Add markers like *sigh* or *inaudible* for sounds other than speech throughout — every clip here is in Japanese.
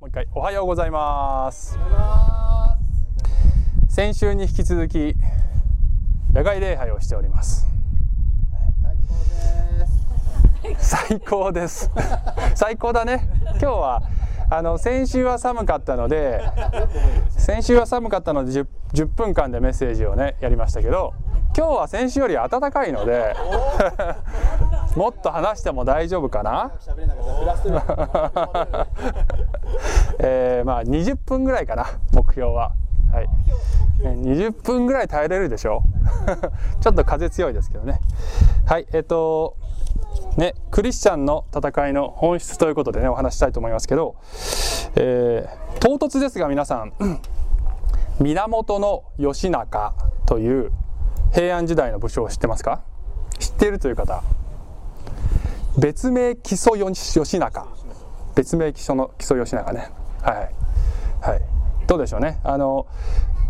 もう一回おはようございます。先週に引き続き野外礼拝をしております。最高です。最高だね。今日はあの先週は寒かったので先週は寒かったので 10, 10分間でメッセージをねやりましたけど今日は先週より暖かいので *laughs* もっと話しても大丈夫かな？*laughs* えー、まあ20分ぐらいかな目標は。はい、20分ぐらい耐えれるでしょ *laughs* ちょっと風強いですけどね。はいえっ、とねクリスチャンの戦いの本質ということでねお話したいと思いますけど、えー、唐突ですが皆さん *clears throat* 源義仲という平安時代の武将を知ってますか？知っているという方。別名木曽義仲。別名木曽の木曽義仲ね。はい。はい。どうでしょうね。あの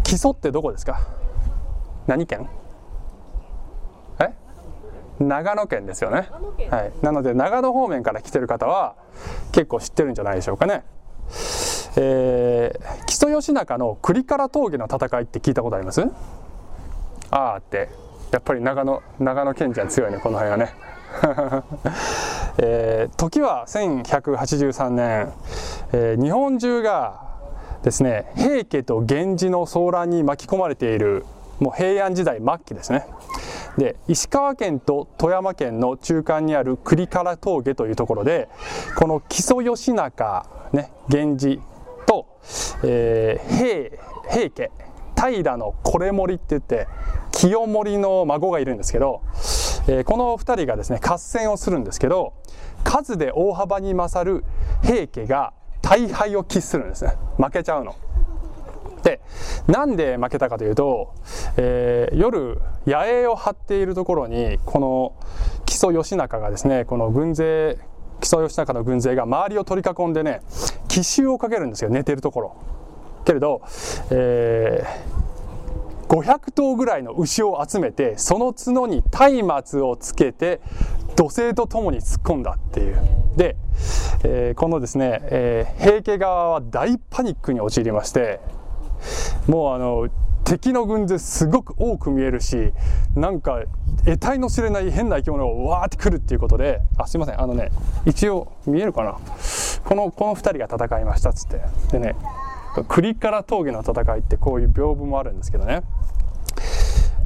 木曽ってどこですか？何県？え？長野県ですよね。はい。なので長野方面から来てる方は結構知ってるんじゃないでしょうかね。えー、木曽義仲の栗から峠の戦いって聞いたことあります？ああって。やっぱり長野長野県じゃ強いねこの辺はね、*laughs* えー、時は1183年、えー、日本中がですね平家と源氏の騒乱に巻き込まれているもう平安時代末期ですね。で石川県と富山県の中間にある栗から峠というところでこの木曽義仲、ね、源氏と、えー、平平家平のこれ森って言って清盛の孫がいるんですけど、えー、この2人がですね合戦をするんですけど数で大幅に勝る平家が大敗を喫するんですね負けちゃうの。でなんで負けたかというと、えー、夜野営を張っているところにこの木曽義仲がですねこの軍勢木曽義仲の軍勢が周りを取り囲んでね奇襲をかけるんですよ寝てるところ。けれど、えー、500頭ぐらいの牛を集めてその角に松明をつけて土星とともに突っ込んだっていう。で、えー、このですね、えー、平家側は大パニックに陥りましてもうあの敵の軍勢すごく多く見えるしなんか得体の知れない変な生き物がわーってくるっていうことであすいませんあのね一応見えるかな？このこの2人が戦いましたっつって。でね栗から峠の戦いってこういう屏風もあるんですけどね。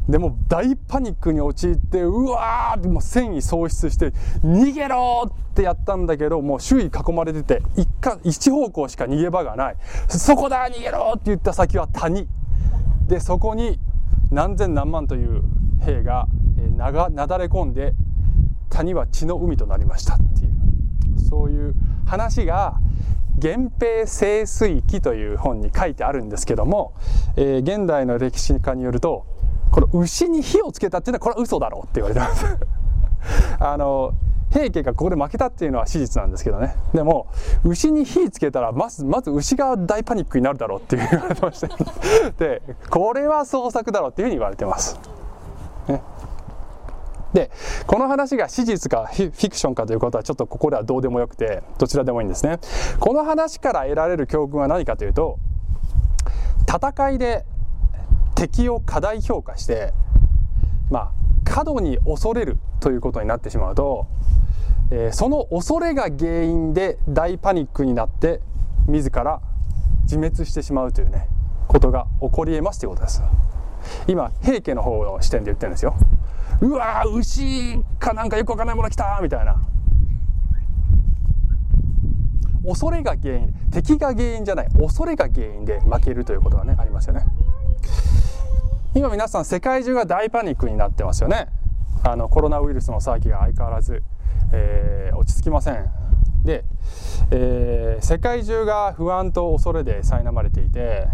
でも大パニックに陥ってうわーってもう戦意喪失して逃げろってやったんだけどもう周囲囲まれてて一か一方向しか逃げ場がない。そこだ逃げろって言った先は谷。でそこに何千何万という兵がながなだれ込んで谷は血の海となりましたっていう。そういう話が源平盛水記という本に書いてあるんですけども、えー、現代の歴史家によるとこの牛に火をつけたっていうのはこれは嘘だろうって言われてます。*laughs* あの平家がここで負けたっていうのは史実なんですけどね。でも牛に火つけたらまずまず牛が大パニックになるだろうって言われてました。*laughs* でこれは創作だろうっていうふうに言われてます、ね、でこの話が史実かフィクションかということはちょっとここではどうでもよくてどちらでもいいんですね。この話から得られる教訓は何かというと戦いで敵を過大評価してまあ過度に恐れるということになってしまうと、えー、その恐れが原因で大パニックになって自ら自滅してしまうというねことが起こり得ますということです。今平家の方の視点で言ってるんですよ。うわ牛かなんかよくわかんないもの来たみたいな。恐れが原因敵が原因じゃない。恐れが原因で負けるということがねありますよね。今皆さん世界中が大パニックになってますよね。あのコロナウイルスの騒ぎが相変わらず、えー、落ち着きません。で、えー、世界中が不安と恐れで苛まれていて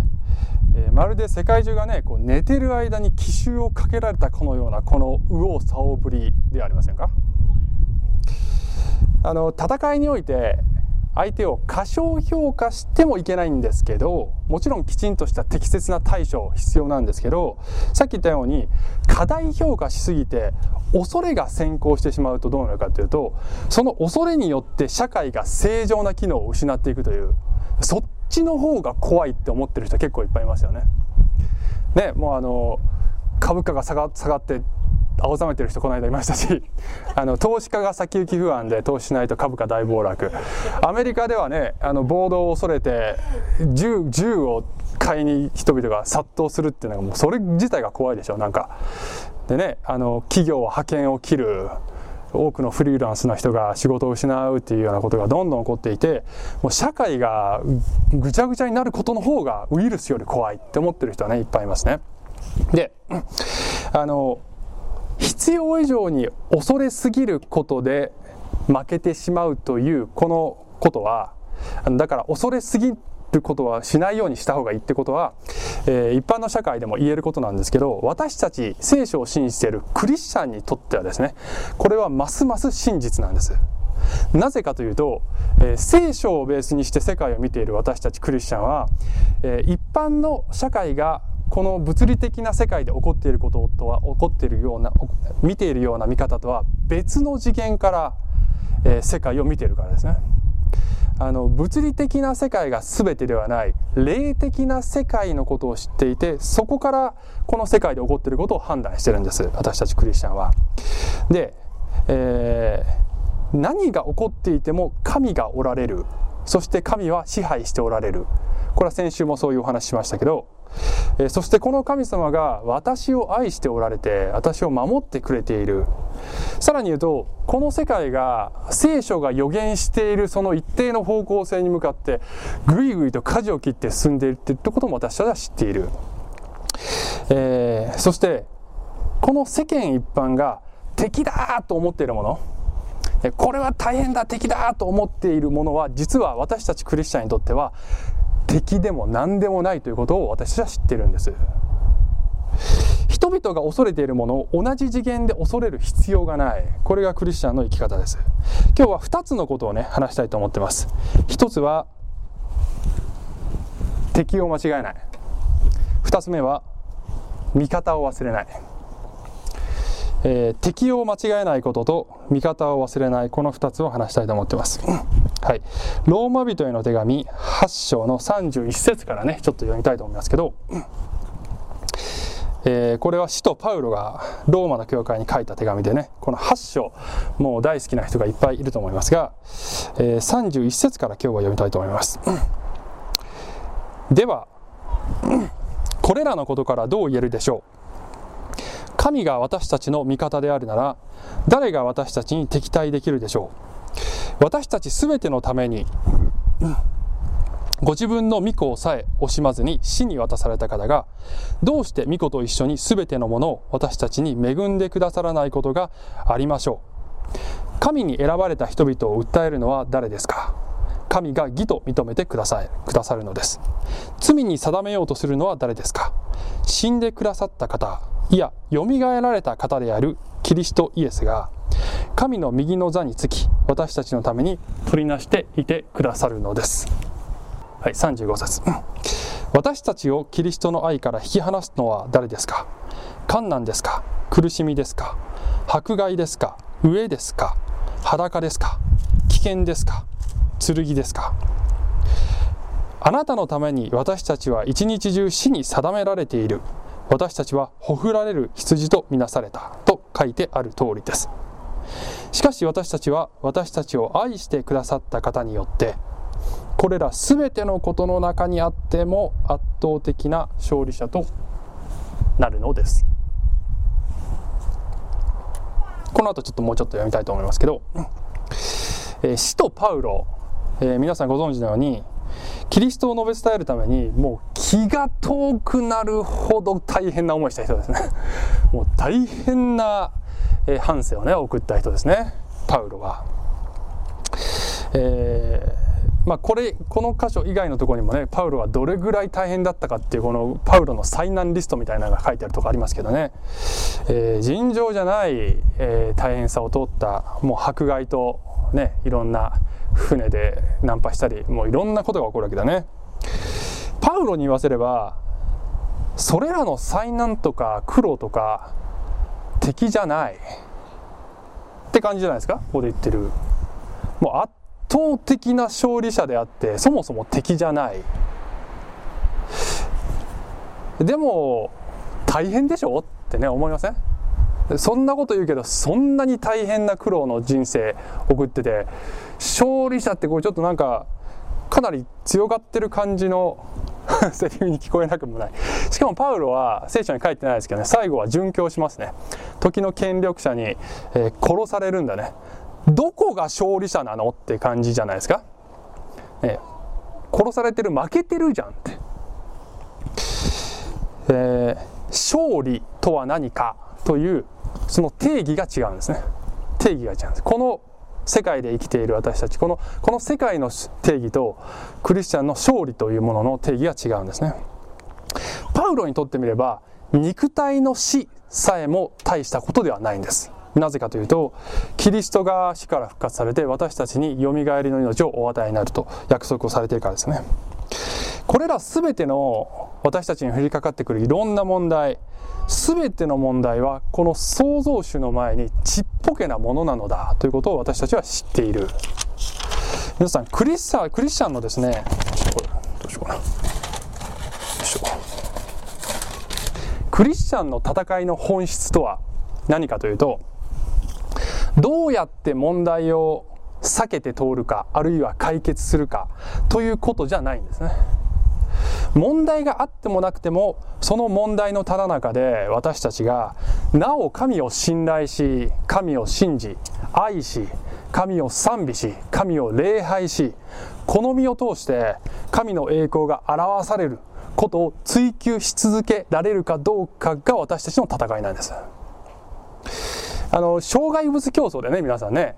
えー、まるで世界中がねこう寝てる間に奇襲をかけられたこのようなこの右往左往ぶりではありませんか？あの戦いにおいて相手を過小評価してもいけないんですけどもちろんきちんとした適切な対処必要なんですけどさっき言ったように過大評価しすぎて恐れが先行してしまうとどうなるかというとその恐れによって社会が正常な機能を失っていくというそっちの方が怖いって思ってる人結構いっぱいいますよね。ねもうあの株価が下が下がって青ざめてる人この間いましたし *laughs* あの投資家が先行き不安で投資しないと株価大暴落。アメリカではねあの暴動を恐れて銃銃を買いに人々が殺到するっていうのがもうそれ自体が怖いでしょなんか。でねあの企業は派遣を切る。多くのフリーランスの人が仕事を失うっていうようなことがどんどん起こっていてもう社会がぐちゃぐちゃになることの方がウイルスより怖いって思ってる人はねいっぱいいますね。であの必要以上に恐れすぎることで負けてしまうというこのことはだから恐れすぎることはしないようにした方がいいってことは、えー、一般の社会でも言えることなんですけど私たち聖書を信じているクリスチャンにとってはですねこれはますます真実なんです。なぜかというと、えー、聖書をベースにして世界を見ている私たちクリスチャンは、えー、一般の社会がこの物理的な世界で起こっていることとは起こっているような見ているような見方とは別の次元から、えー、世界を見ているからですね。あの物理的な世界が全てではない霊的な世界のことを知っていてそこからこの世界で起こっていることを判断してるんです私たちクリスチャンは。で、えー、何が起こっていても神がおられるそして神は支配しておられるこれは先週もそういうお話しましたけどえそしてこの神様が私を愛しておられて私を守ってくれている。さらに言うとこの世界が聖書が予言しているその一定の方向性に向かってぐいぐいと舵を切って進んでいるってことも私たちは知っている、えー、そしてこの世間一般が敵だと思っているもの。これは大変だ敵だと思っているものは実は私たちクリスチャンにとっては敵でも何でもないということを私は知ってるんです。人々が恐れているものを同じ次元で恐れる必要がない。これがクリスチャンの生き方です。今日は2つのことをね話したいと思ってます。1つは敵を間違えない。2つ目は味方を忘れない。えー、敵を間違えないことと味方を忘れない。この2つを話したいと思ってます、はい、ローマ人への手紙8章の31節からねちょっと読みたいと思いますけど、えー、これは使徒パウロがローマの教会に書いた手紙でねこの8章もう大好きな人がいっぱいいると思いますが、えー、31節から今日は読みたいと思います。ではこれらのことからどう言えるでしょう？神が私たちの味方であるなら誰が私たちに敵対できるでしょう？私たち全てのために、ご自分の御子をさえ惜しまずに死に渡された方がどうして御子と一緒に全てのものを私たちに恵んでくださらないことがありましょう。神に選ばれた人々を訴えるのは誰ですか？神が義と認めてくださいくださるのです。罪に定めようとするのは誰ですか？死んでくださった方いやよみがえられた方であるキリストイエスが神の右の座につき私たちのために取りなしていてくださるのです。はい35節。私たちをキリストの愛から引き離すのは誰ですか？困難ですか？苦しみですか？迫害ですか？飢えですか？裸ですか？危険ですか？剣ですか？あなたのために私たちは一日中死に定められている。私たちはほふられる羊とみなされたと書いてある通りです。しかし私たちは私たちを愛してくださった方によってこれら全てのことの中にあっても圧倒的な勝利者となるのです。この後ちょっともうちょっと読みたいと思いますけど、えー、使徒パウロ、えー、皆さんご存知のようにキリストを述べ伝えるためにもう気が遠くなるほど大変な思いした人ですね。もう大変な、えー、半生をね送った人ですね。パウロは、えー、まあ、これこの箇所以外のところにもねパウロはどれぐらい大変だったかっていうこのパウロの災難リストみたいなのが書いてあるとこありますけどね、えー、尋常じゃない、え大変さを通ったもう迫害とねいろんな船でナンパしたりもういろんなことが起こるわけだね。パウロに言わせればそれらの災難とか苦労とか敵じゃない。って感じじゃないですか？ここで言ってる。もう圧倒的な勝利者であってそもそも敵じゃない。でも大変でしょ？ってね思いません？そんなこと言うけどそんなに大変な苦労の人生送ってて勝利者ってこれちょっとなんかかなり強がってる感じの *laughs* セリフに聞こえなくもない。しかもパウロは聖書に書いてないですけどね最後は殉教しますね。時の権力者に、えー、殺されるんだね。どこが勝利者なのって感じじゃないですか、ね、殺されてる負けてるじゃんって、えー、勝利とは何かというその定義が違うんですね。定義が違うんです。この世界で生きている私たち。このこの世界の定義とクリスチャンの勝利というものの定義が違うんですね。パウロにとってみれば肉体の死さえも大したことではないんです。なぜかというとキリストが死から復活されて私たちによみがえりの命をお与えになると約束をされているからですね。これら全ての私たちに降りかかってくるいろんな問題。全ての問題はこの創造主の前にちっぽけなものなのだ。ということを私たちは知っている。皆さんクリスチャクリスチャンのですね。どうしようかな。しょクリスチャンの戦いの本質とは何かというとどうやって問題を避けて通るかあるいは解決するかということじゃないんですね。問題があってもなくてもその問題のただ中で私たちがなお神を信頼し神を信じ愛し神を賛美し神を礼拝しこの身を通して神の栄光が表されることを追求し続けられるかどうかが私たちの戦いなんですあの障害物競争でね皆さんね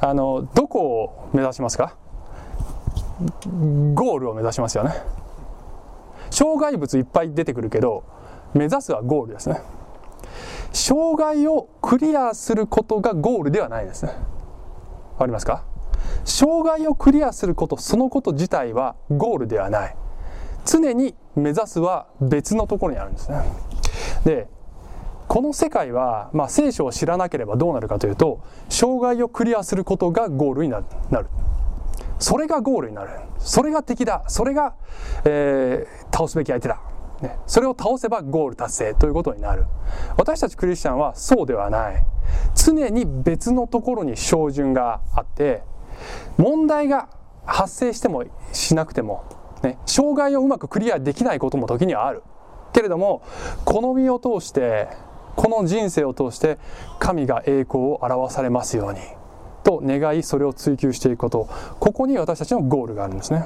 あのどこを目指しますかゴールを目指しますよね障害物いっぱい出てくるけど目指すはゴールですね。障害をクリアすることがゴールではないですね。わかりますか？障害をクリアすることそのこと自体はゴールではない。常に目指すは別のところにあるんですね。でこの世界は、まあ、聖書を知らなければどうなるかというと障害をクリアすることがゴールになる。それがゴールになる。それが敵だ。それが、えー、倒すべき相手だ、ね、それを倒せばゴール達成ということになる。私たちクリスチャンはそうではない。常に別のところに照準があって問題が発生してもしなくても、ね、障害をうまくクリアできないことも時にはある。けれども好みを通してこの人生を通して神が栄光を表されますように。と願いそれを追求していくこと。ここに私たちのゴールがあるんですね。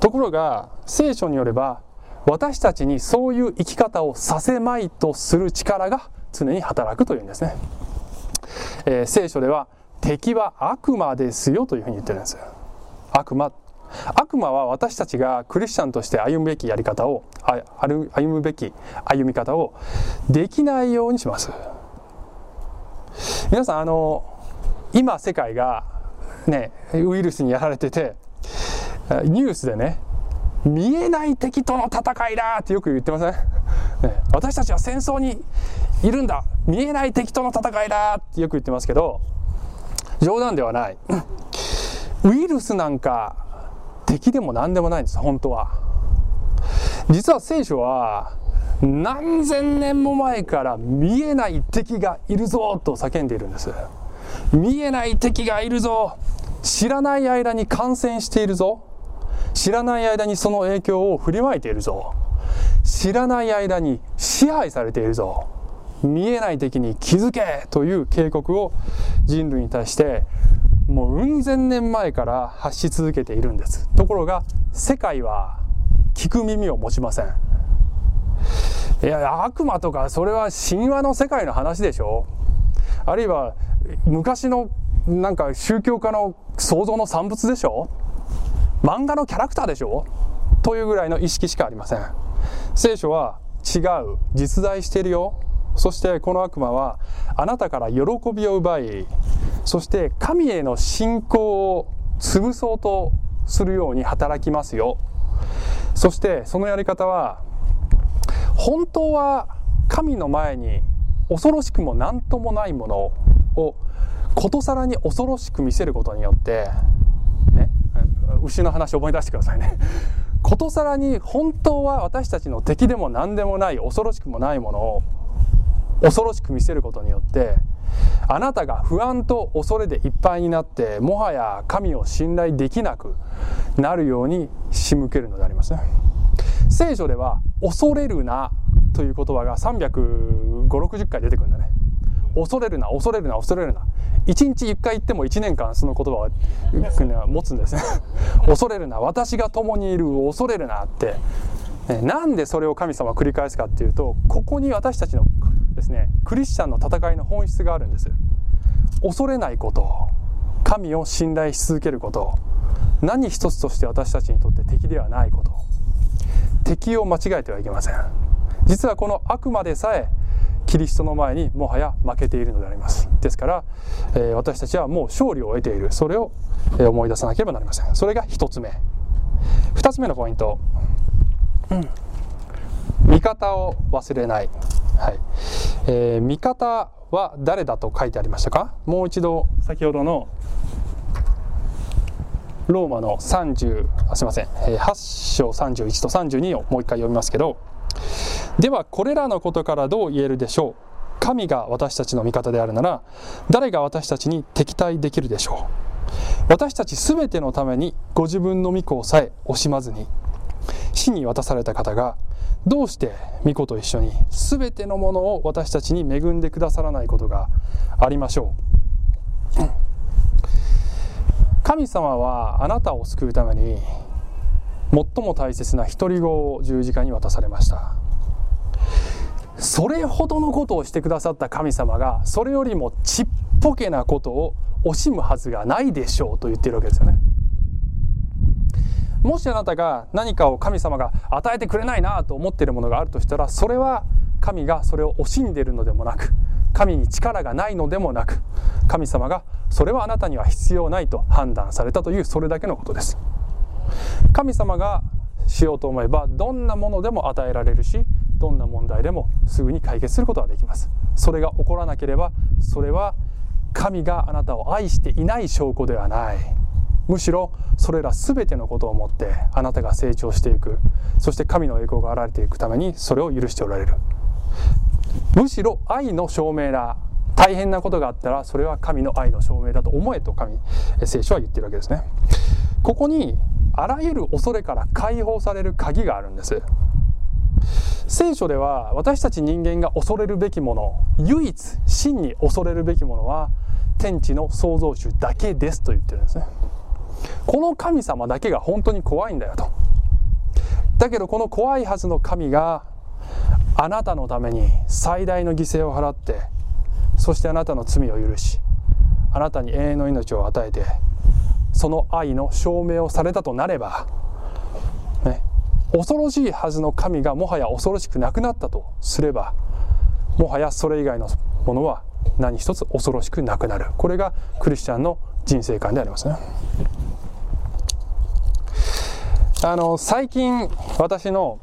ところが聖書によれば私たちにそういう生き方をさせまいとする力が常に働くというんですね、えー、聖書では敵は悪魔ですよというふうに言ってるんです。悪魔。悪魔は私たちがクリスチャンとして歩むべきやり方を歩むべき歩み方をできないようにします。皆さんあの今世界がねウイルスにやられててニュースでね見えない敵との戦いだってよく言ってません、ね、私たちは戦争にいるんだ。見えない敵との戦いだってよく言ってますけど冗談ではない。ウイルスなんか敵でも何でもないんです本当は。実は聖書は何千年も前から見えない敵がいるぞと叫んでいるんです。見えない敵がいるぞ。知らない間に感染しているぞ。知らない間にその影響を振りまいているぞ。知らない間に支配されているぞ。見えない敵に気づけという警告を人類に対してもううん千年前から発し続けているんです。ところが世界は聞く耳を持ちません。いや悪魔とかそれは神話の世界の話でしょ。あるいは昔のなんか宗教家の想像の産物でしょ？漫画のキャラクターでしょ？というぐらいの意識しかありません。聖書は違う実在してるよ。そしてこの悪魔はあなたから喜びを奪いそして神への信仰を潰そうとするように働きますよ。そしてそのやり方は本当は神の前に恐ろしくも何ともないものをことさらに恐ろしく見せることによってね牛の話思い出してくださいね。*laughs* ことさらに本当は私たちの敵でも何でもない恐ろしくもないものを恐ろしく見せることによってあなたが不安と恐れでいっぱいになってもはや神を信頼できなくなるように仕向けるのでありますね。聖書では「恐れるな」という言葉が35060回出てくるんだね。恐れるな恐れるな恐れるな。1日1回言っても1年間その言葉は持つんです。ね *laughs* 恐れるな私が共にいる恐れるなって。なんでそれを神様は繰り返すかっていうとここに私たちのですねクリスチャンの戦いの本質があるんです。恐れないこと神を信頼し続けること。何一つとして私たちにとって敵ではないこと。敵を間違えてはいけません。実はこの悪魔でさえキリストの前にもはや負けているのであります。ですから、えー、私たちはもう勝利を得ている。それを思い出さなければなりません。それが1つ目。2つ目のポイント、うん、味方を忘れない、はい。えー、味方は誰だと書いてありましたか？もう一度。先ほどのローマの30あすいません。8章31と32をもう一回読みますけど。ではこれらのことからどう言えるでしょう？神が私たちの味方であるなら誰が私たちに敵対できるでしょう？私たち全てのためにご自分の御子をさえ惜しまずに死に渡された方がどうして御子と一緒に全てのものを私たちに恵んでくださらないことがありましょう？神様はあなたを救うために最も大切な独り子を十字架に渡されました。それほどのことをしてくださった神様がそれよりもちっぽけなことを惜しむはずがないでしょうと言ってるわけですよね。もしあなたが何かを神様が与えてくれないなと思っているものがあるとしたらそれは神がそれを惜しんでいるのでもなく神に力がないのでもなく神様がそれはあなたには必要ないと判断されたというそれだけのことです。神様がしようと思えばどんなものでも与えられるしどんな問題でもすぐに解決することができます。それが起こらなければそれは神があなたを愛していない証拠ではない。むしろそれら全てのことをもってあなたが成長していく。そして神の栄光が現れていくためにそれを許しておられる。むしろ愛の証明だ。大変なことがあったらそれは神の愛の証明だと思えと神聖書は言ってるわけですね。ここにあらゆる恐れから解放される鍵があるんです。聖書では私たち人間が恐れるべきもの唯一真に恐れるべきものは天地の創造主だけですと言ってるんですね。この神様だけが本当に怖いんだよと。だけどこの怖いはずの神があなたのために最大の犠牲を払ってそしてあなたの罪を許しあなたに永遠の命を与えてその愛の証明をされたとなれば恐ろしいはずの神がもはや恐ろしくなくなったとすればもはやそれ以外のものは何一つ恐ろしくなくなる。これがクリスチャンの人生観でありますね。あの最近私の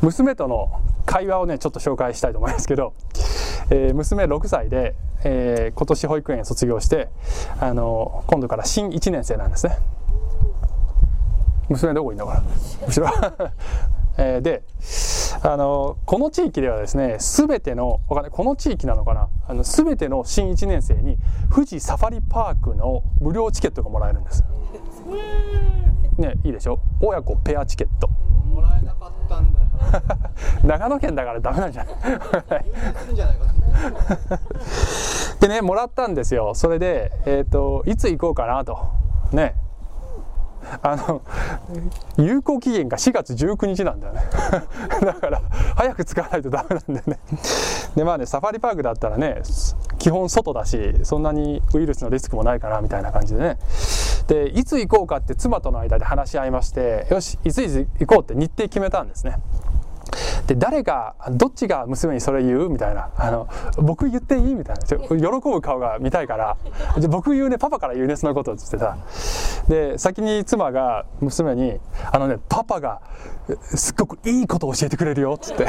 娘との会話をねちょっと紹介したいと思いますけど、えー、娘6歳でえー、今年保育園卒業してあの今度から新1年生なんですね。娘どこいんだから後ろ。*laughs* えー、であのこの地域ではですね全てのこの地域なのかな？あの全ての新1年生に富士サファリパークの無料チケットがもらえるんです。ねいいでしょ？親子ペアチケット。もらえなかったんだよ。*laughs* 長野県だからダメなんじゃない？でねもらったんですよ。それで、えーと、いつ行こうかなと。ね。あの有効期限が4月19日なんだよね。*laughs* だから早く使わないとダメなんだよね。でまあねサファリパークだったらね基本外だしそんなにウイルスのリスクもないかなみたいな感じでねでいつ行こうかって妻との間で話し合いましてよしいついつ行こうって日程決めたんですね。で誰がどっちが娘にそれ言うみたいな。あの僕言っていいみたいな。喜ぶ顔が見たいから。じゃ僕言うね。パパから言うね。そのことっつってさで先に妻が娘に「あのねパパがすっごくいいこと教えてくれるよ」っつって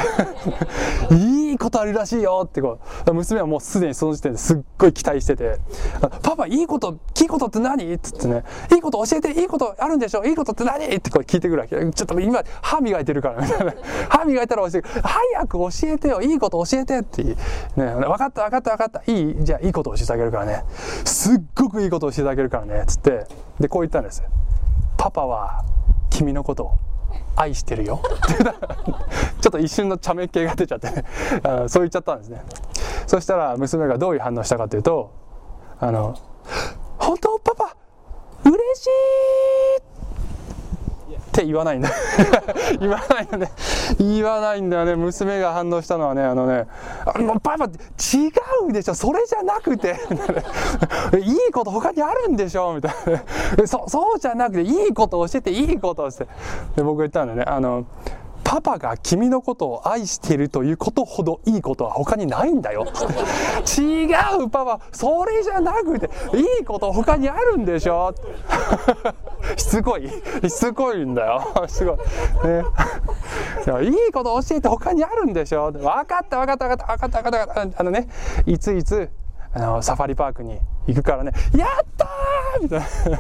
「いいことあるらしいよ」ってこう。娘はもうすでにその時点ですっごい期待してて「パパいいこといいことって何?」っつってね「いいこと教えていいことあるんでしょ？いいことって何?」ってこう聞いてくるわけ。ちょっと今歯磨いてるから。みたいな歯磨いたら教えて早く教えてよいいこと教えてってね分かった分かった分かった。いい？じゃあいいこと教えてあげるからね。すっごくいいこと教えてあげるからね。つって。でこう言ったんです。パパは君のことを愛してるよ。*laughs* ちょっと一瞬の茶目系が出ちゃってね。あそう言っちゃったんですね。そしたら娘がどういう反応したかというとあの「本当？パパ？嬉しい!」って言わないんだ。*laughs* 言わないよね。言わないんだよね。娘が反応したのはねあのね「もうパパ違うでしょ。それじゃなくて。*laughs* いいこと他にあるんでしょ」みたいな。そそうじゃなくていいこと教えていいことをして。で僕言ったんだよねあのパパが君のことを愛しているということほどいいことは他にないんだよ。違うパパ、それじゃなくて、いいこと他にあるんでしょ？*laughs* しつこいしつこいんだよ。すごい。ね、いいこと教えて他にあるんでしょ？分かった分かった分かった分かった分かったあのね、いついつあのサファリパークに行くからね、やったーみたいな。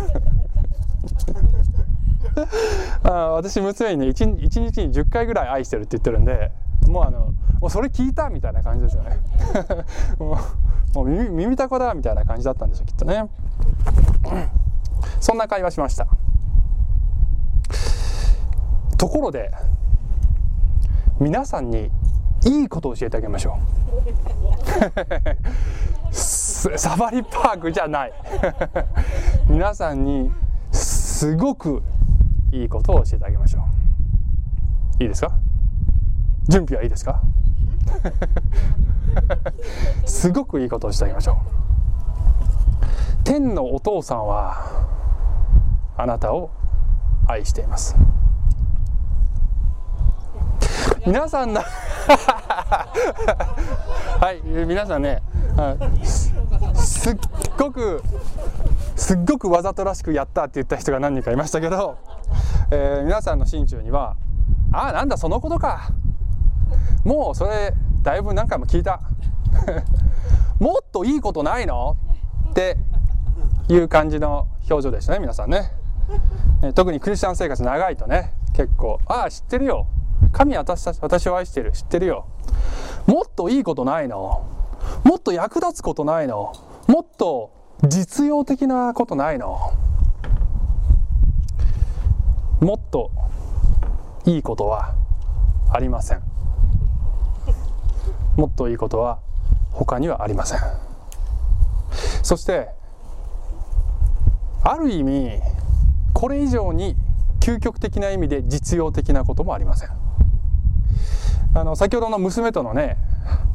*laughs* あ私娘にね 1, 1日に10回ぐらい愛してるって言ってるんでもうあのもうそれ聞いたみたいな感じですよね。*laughs* もうもう耳耳たこだみたいな感じだったんでしょうきっとね。そんな会話しました。ところで皆さんにいいことを教えてあげましょう。サファリパークじゃない。*laughs* 皆さんにすごくいいことを教えてあげましょう。いいですか？準備はいいですか？すごくいいことをしてあげましょう。天のお父さんはあなたを愛しています。皆さんな *laughs* はい皆さんねすっごくすっごくわざとらしくやったって言った人が何人かいましたけどえー、皆さんの心中には「ああなんだそのことか。もうそれだいぶ何回も聞いた。*laughs* もっといいことないの?」っていう感じの表情でしたね皆さんね、え特にクリスチャン生活長いとね結構「ああ知ってるよ。神私私を愛してる。知ってるよ。もっといいことないの？もっと役立つことないの？もっと実用的なことないの？もっといいことはありません。もっといいことは他にはありません。そしてある意味これ以上に究極的な意味で実用的なこともありません。あの先ほどの娘とのね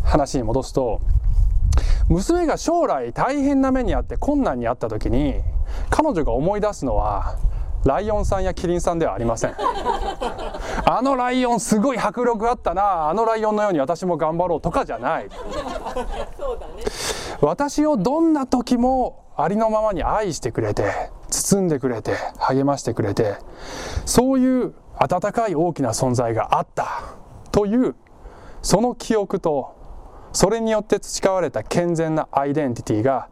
話に戻すと娘が将来大変な目にあって困難にあった時に彼女が思い出すのはライオンさんやキリンさんではありません。*laughs* あのライオンすごい迫力あったな。あのライオンのように私も頑張ろうとかじゃない。私をどんな時もありのままに愛してくれて包んでくれて励ましてくれてそういう温かい大きな存在があった。というその記憶とそれによって培われた健全なアイデンティティが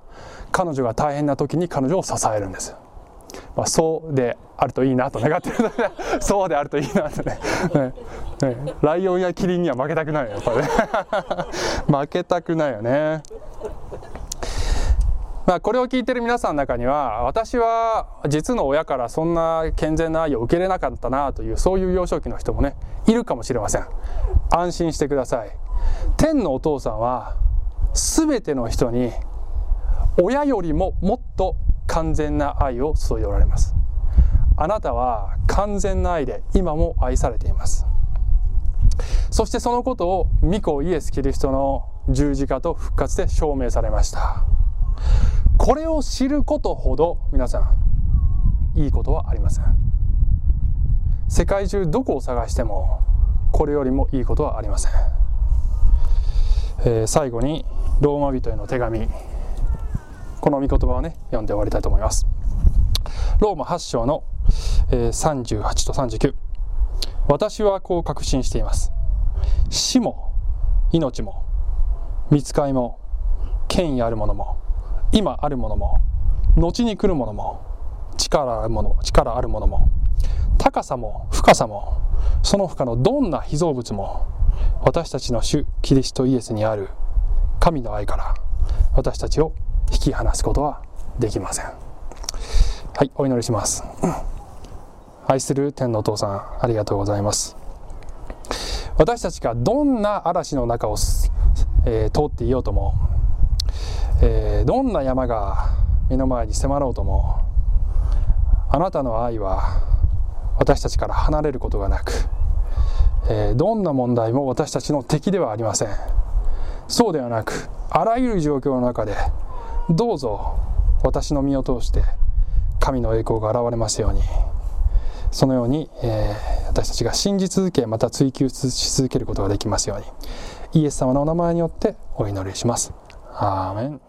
彼女が大変な時に彼女を支えるんですまあ、そうであるといいなと願ってる *laughs* そうであるといいなとね。*laughs* ね。ね。ライオンやキリンには負けたくないよやっぱね。*laughs* 負けたくないよね。まあ、これを聞いてる皆さんの中には私は実の親からそんな健全な愛を受けれなかったなというそういう幼少期の人もねいるかもしれません。安心してください。天のお父さんは全ての人に親よりももっと完全な愛を注いでおられます。あなたは完全な愛で今も愛されています。そしてそのことを御子イエス・キリストの十字架と復活で証明されました。これを知ることほど皆さんいいことはありません。世界中どこを探してもこれよりもいいことはありません、えー、最後にローマ人への手紙。この御言葉をね読んで終わりたいと思います。ローマ8章の、えー、38と39私はこう確信しています。死も命も見つかいも権威あるものも今あるものも後に来るものも力あるもの力あるものも高さも深さもその他のどんな被造物も私たちの主キリストイエスにある神の愛から私たちをき離すことはできません。はいお祈りします。愛する天のお父さんありがとうございます。私たちがどんな嵐の中を、えー、通っていようとも、えー、どんな山が目の前に迫ろうともあなたの愛は私たちから離れることがなく、えー、どんな問題も私たちの敵ではありません。そうではなくあらゆる状況の中でどうぞ私の身を通して神の栄光が現れますように。そのように、えー、私たちが信じ続けまた追求し続けることができますように。イエス様のお名前によってお祈りします。アーメン。